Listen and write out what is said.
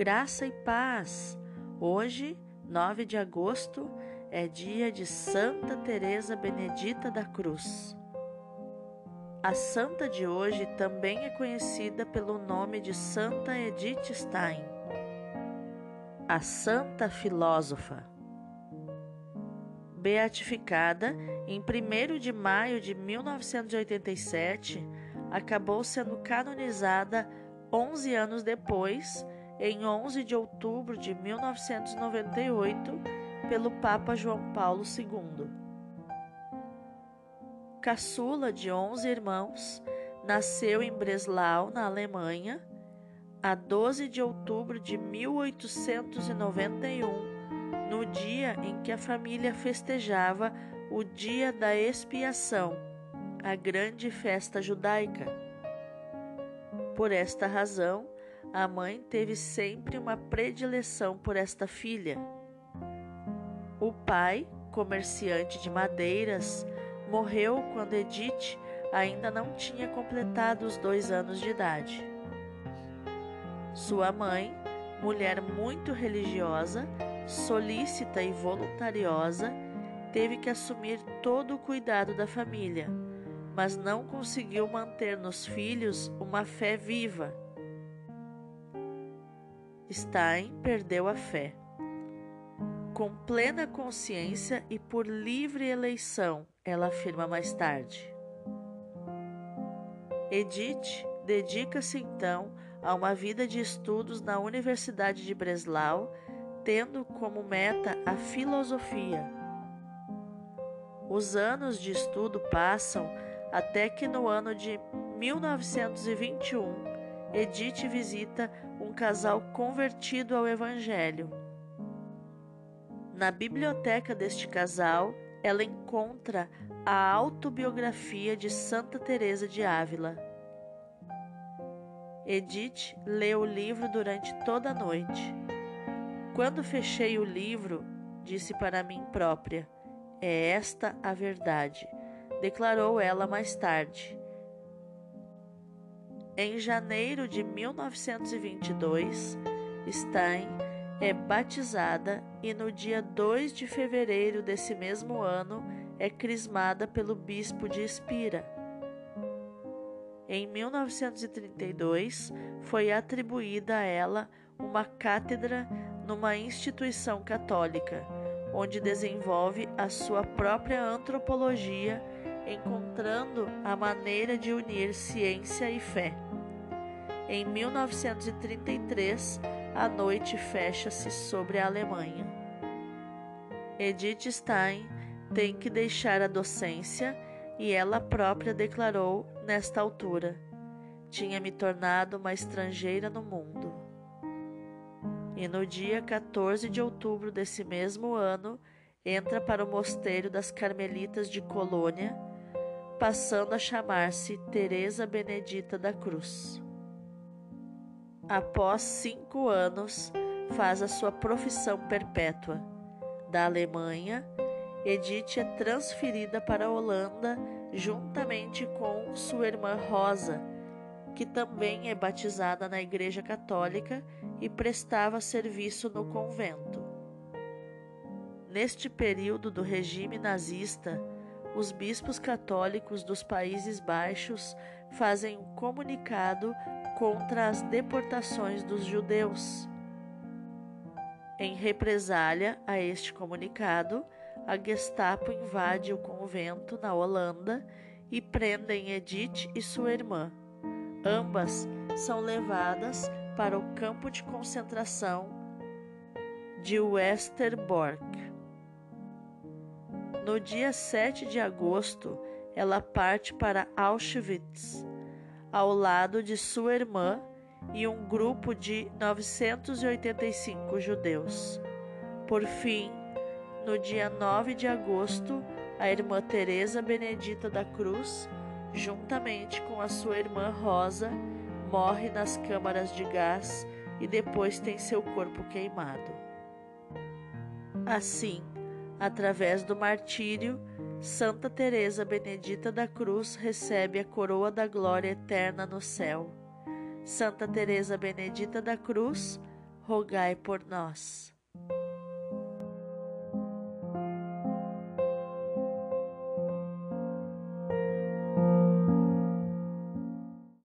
Graça e paz. Hoje, 9 de agosto, é dia de Santa Teresa Benedita da Cruz. A santa de hoje também é conhecida pelo nome de Santa Edith Stein, a santa filósofa. Beatificada em 1 de maio de 1987, acabou sendo canonizada 11 anos depois em 11 de outubro de 1998 pelo Papa João Paulo II. Caçula de 11 irmãos, nasceu em Breslau, na Alemanha, a 12 de outubro de 1891, no dia em que a família festejava o Dia da Expiação, a grande festa judaica. Por esta razão, a mãe teve sempre uma predileção por esta filha. O pai, comerciante de madeiras, morreu quando Edith ainda não tinha completado os dois anos de idade. Sua mãe, mulher muito religiosa, solícita e voluntariosa, teve que assumir todo o cuidado da família, mas não conseguiu manter nos filhos uma fé viva Stein perdeu a fé. Com plena consciência e por livre eleição, ela afirma mais tarde. Edith dedica-se então a uma vida de estudos na Universidade de Breslau, tendo como meta a filosofia. Os anos de estudo passam até que no ano de 1921 Edith visita um casal convertido ao Evangelho. Na biblioteca deste casal, ela encontra a autobiografia de Santa Teresa de Ávila. Edith lê o livro durante toda a noite. Quando fechei o livro, disse para mim própria: É esta a verdade, declarou ela mais tarde. Em janeiro de 1922, Stein é batizada e no dia 2 de fevereiro desse mesmo ano é crismada pelo bispo de Espira. Em 1932, foi atribuída a ela uma cátedra numa instituição católica, onde desenvolve a sua própria antropologia, encontrando a maneira de unir ciência e fé. Em 1933, a noite fecha-se sobre a Alemanha. Edith Stein tem que deixar a docência e ela própria declarou nesta altura: tinha me tornado uma estrangeira no mundo. E no dia 14 de outubro desse mesmo ano, entra para o mosteiro das Carmelitas de Colônia, passando a chamar-se Teresa Benedita da Cruz após cinco anos, faz a sua profissão perpétua. Da Alemanha, Edith é transferida para a Holanda juntamente com sua irmã Rosa, que também é batizada na Igreja Católica e prestava serviço no convento. Neste período do regime nazista, os bispos católicos dos Países Baixos fazem um comunicado contra as deportações dos judeus. Em represália a este comunicado, a Gestapo invade o convento na Holanda e prendem Edith e sua irmã. Ambas são levadas para o campo de concentração de Westerbork. No dia 7 de agosto, ela parte para Auschwitz ao lado de sua irmã e um grupo de 985 judeus. Por fim, no dia 9 de agosto, a irmã Teresa Benedita da Cruz, juntamente com a sua irmã Rosa, morre nas câmaras de gás e depois tem seu corpo queimado. Assim, através do martírio, Santa Teresa Benedita da Cruz recebe a coroa da glória eterna no céu. Santa Teresa Benedita da Cruz, rogai por nós.